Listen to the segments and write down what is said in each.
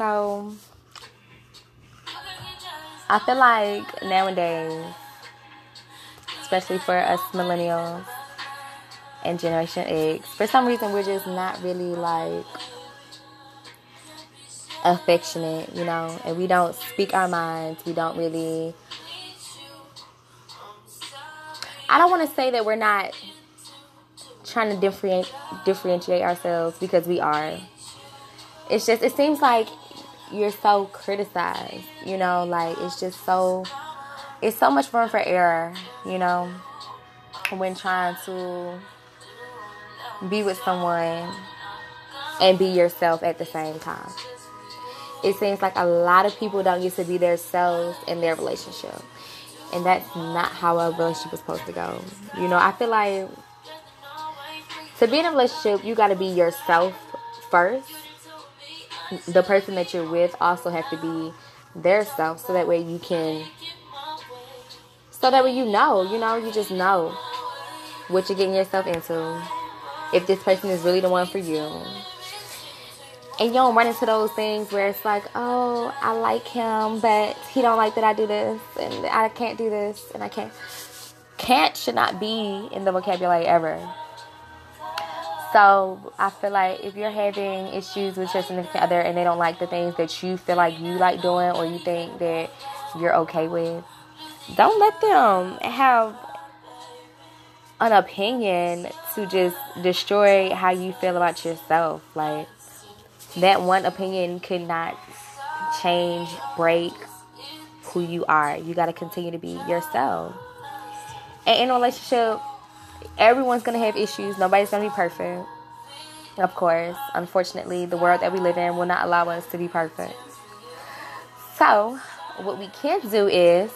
So I feel like nowadays, especially for us millennials and Generation X, for some reason we're just not really like affectionate, you know, and we don't speak our minds. We don't really. I don't want to say that we're not trying to differentiate differentiate ourselves because we are. It's just it seems like you're so criticized, you know, like it's just so it's so much room for error, you know, when trying to be with someone and be yourself at the same time. It seems like a lot of people don't get to be themselves in their relationship. And that's not how a relationship is supposed to go. You know, I feel like to be in a relationship, you got to be yourself first. The person that you're with also have to be their self so that way you can so that way you know, you know, you just know what you're getting yourself into. If this person is really the one for you. And you don't run into those things where it's like, oh, I like him, but he don't like that I do this, and I can't do this, and I can't. Can't should not be in the vocabulary ever. So I feel like if you're having issues with your significant other and they don't like the things that you feel like you like doing or you think that you're okay with, don't let them have an opinion to just destroy how you feel about yourself. Like that one opinion could not change, break who you are. You got to continue to be yourself. And in a relationship, everyone's to have issues. Nobody's to be perfect. Of course, unfortunately, the world that we live in will not allow us to be perfect. So, what we can do is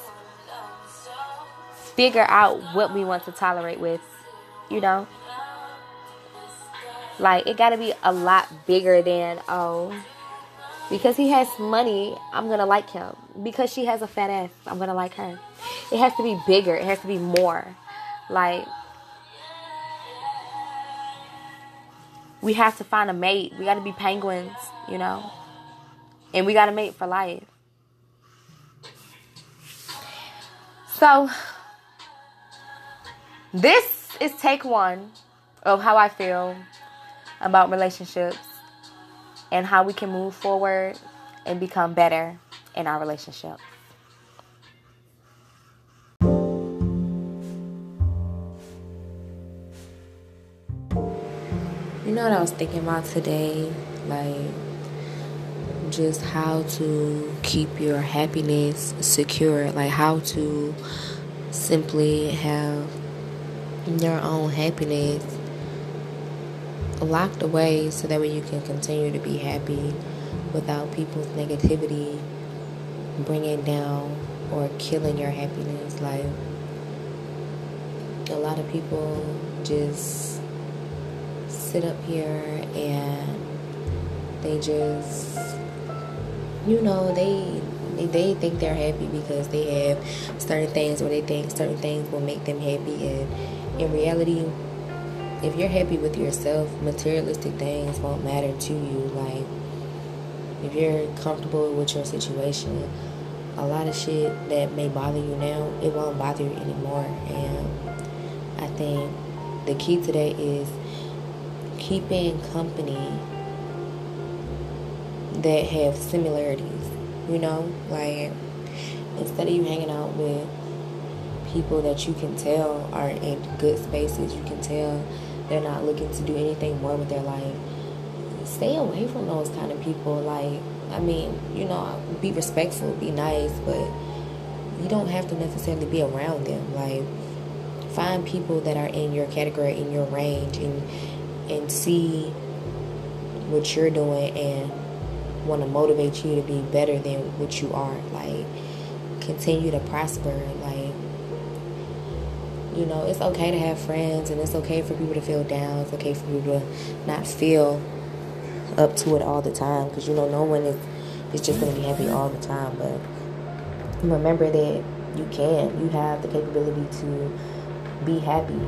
figure out what we want to tolerate with, you know? Like, it got to be a lot bigger than, oh, because he has money, I'm to like him. Because she has a fat ass, I'm to like her. It has to be bigger, it has to be more. Like, we have to find a mate. We got to be penguins, you know? And we got to mate for life. So, this is take one of how I feel about relationships and how we can move forward and become better in our relationship. What I was thinking about today? Like, just how to keep your happiness secure. Like, how to simply have your own happiness locked away so that way you can continue to be happy without people's negativity bringing down or killing your happiness. Like, a lot of people just sit up here and they just you know they they think they're happy because they have certain things or they think certain things will make them happy. And in reality if you're happy with yourself materialistic things won't matter to you. Like if you're comfortable with your situation a lot of shit that may bother you now it won't bother you anymore. And i think the key today is keeping company that have similarities, you know? Like, instead of you hanging out with people that you can tell are in good spaces, you can tell they're not looking to do anything more with their life, stay away from those kind of people. Like, I mean, you know, be respectful, be nice, but you don't have to necessarily be around them. Like, find people that are in your category, in your range, and and see what you're doing and want to motivate you to be better than what you are. Like, continue to prosper. Like, you know, it's okay to have friends and it's okay for people to feel down. It's okay for people to not feel up to it all the time because, you know, no one is, is just going to be happy all the time. But remember that you can. You have the capability to be happy,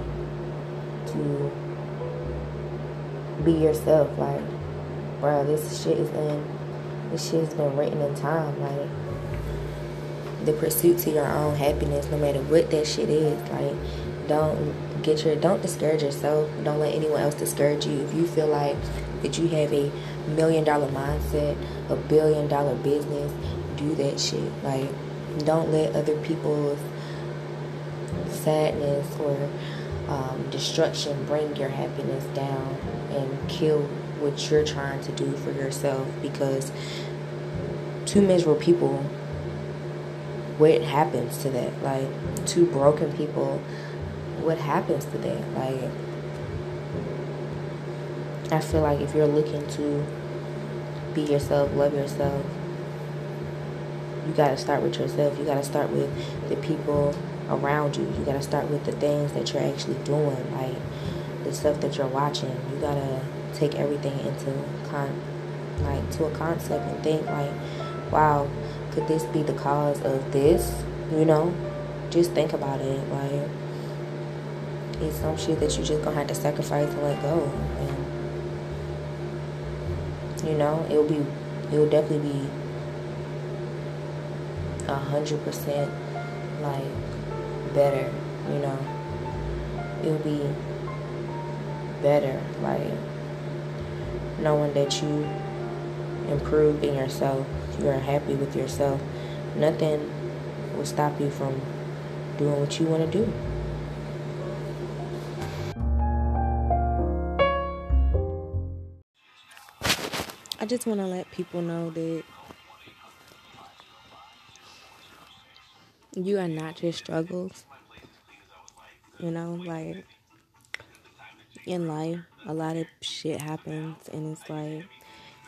to be yourself. Like, bro, this shit is in, this shit's been written in time. Like the pursuit to your own happiness, no matter what that shit is. Like don't get your don't discourage yourself. Don't let anyone else discourage you. If you feel like that you have a million dollar mindset, a billion dollar business, do that shit. Like don't let other people's sadness or um, destruction bring your happiness down and kill what you're trying to do for yourself because two miserable people what happens to that? Like two broken people what happens to that? Like i feel like if you're looking to be yourself love yourself you got to start with yourself. You got to start with the people around you. You got to start with the things that you're actually doing. Like the stuff that you're watching you got to take everything into con like to a concept and think like wow could this be the cause of this? You know? Just think about it like it's some shit that you just gonna have to sacrifice and let go and you know it'll be it'll definitely be a hundred percent like better you know? It'll be better like knowing that you improve in yourself, you're happy with yourself, nothing will stop you from doing what you want to do. I just want to let people know that you are not your struggles. You know, like in life, a lot of shit happens, and it's like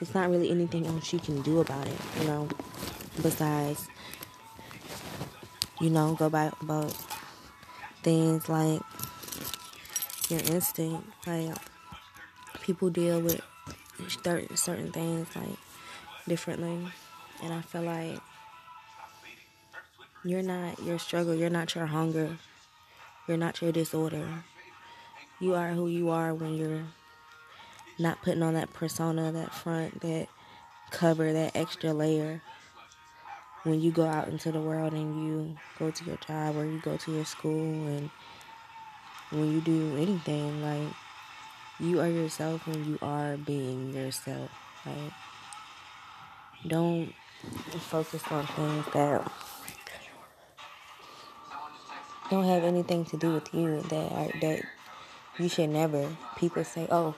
it's not really anything else you can do about it, you know, besides, you know, go by about things like your instinct. Like, people deal with certain things, like, differently. And I feel like you're not your struggle, you're not your hunger, you're not your disorder you are who you are when you're not putting on that persona, that front, that cover, that extra layer. When you go out into the world and you go to your job or you go to your school and when you do anything, like you are yourself when you are being yourself. Like don't focus on things that don't have anything to do with you that are that you should never. People say, oh,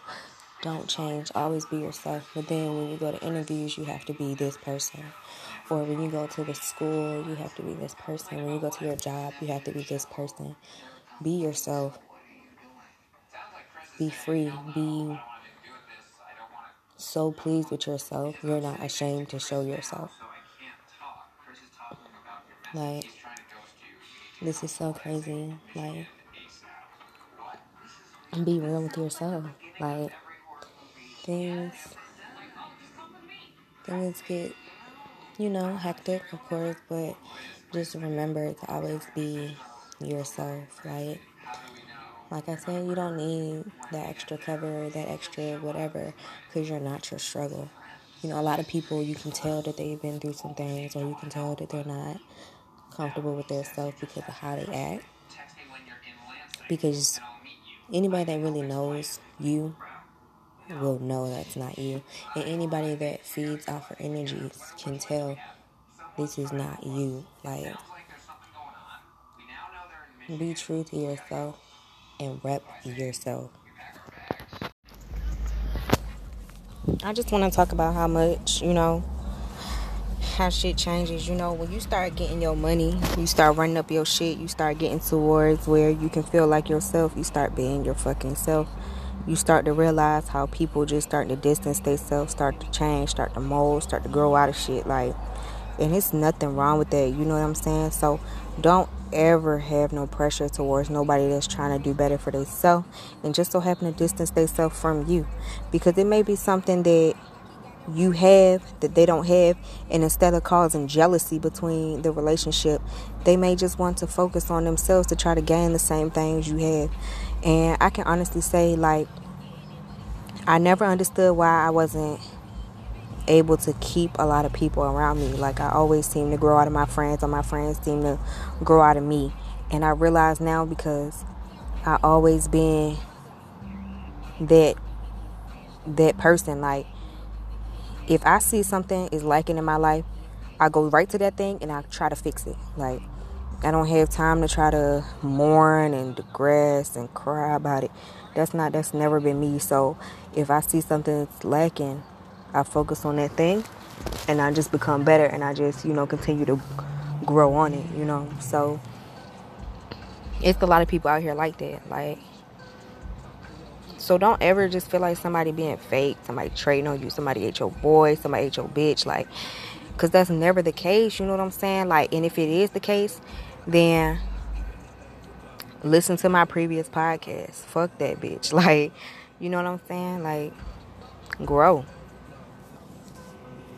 don't change, always be yourself. But then when you go to interviews, you have to be this person. Or when you go to the school, you have to be this person. When you go to your job, you have to be this person. Be yourself. Be free. Be so pleased with yourself. You're not ashamed to show yourself. Like, this is so crazy. Like, and be real with yourself. Like things things get you know hectic of course, but just remember to always be yourself. Like like I said, you don't need that extra cover, that extra whatever, because you're not your struggle. You know, a lot of people you can tell that they've been through some things, or you can tell that they're not comfortable with themselves because of how they act. Because anybody that really knows you will know that's not you. And anybody that feeds off of energies can tell this is not you. Like, be true to yourself and rep yourself. I just want to talk about how much, you know, how shit changes. You know, when you start getting your money, you start running up your shit, you start getting towards where you can feel like yourself, you start being your fucking self. You start to realize how people just start to distance themselves, start to change, start to mold, start to grow out of shit. Like, and it's nothing wrong with that. You know what I'm saying? So don't ever have no pressure towards nobody that's trying to do better for themselves and just so happen to distance themselves from you because it may be something that you have that they don't have and instead of causing jealousy between the relationship they may just want to focus on themselves to try to gain the same things you have and i can honestly say like i never understood why i wasn't able to keep a lot of people around me. Like I always seem to grow out of my friends, or my friends seem to grow out of me. And I realize now because I always been that that person. Like if I see something is lacking in my life, I go right to that thing and I try to fix it. Like I don't have time to try to mourn and digress and cry about it. That's not that's never been me. So if I see something that's lacking, I focus on that thing and I just become better and I just, you know, continue to grow on it, you know. So it's a lot of people out here like that. Like so don't ever just feel like somebody being fake, somebody trading on you, somebody ate your boy, somebody ate your bitch, like because that's never the case, you know what I'm saying? Like and if it is the case, then listen to my previous podcast. Fuck that bitch. Like, you know what I'm saying? Like grow.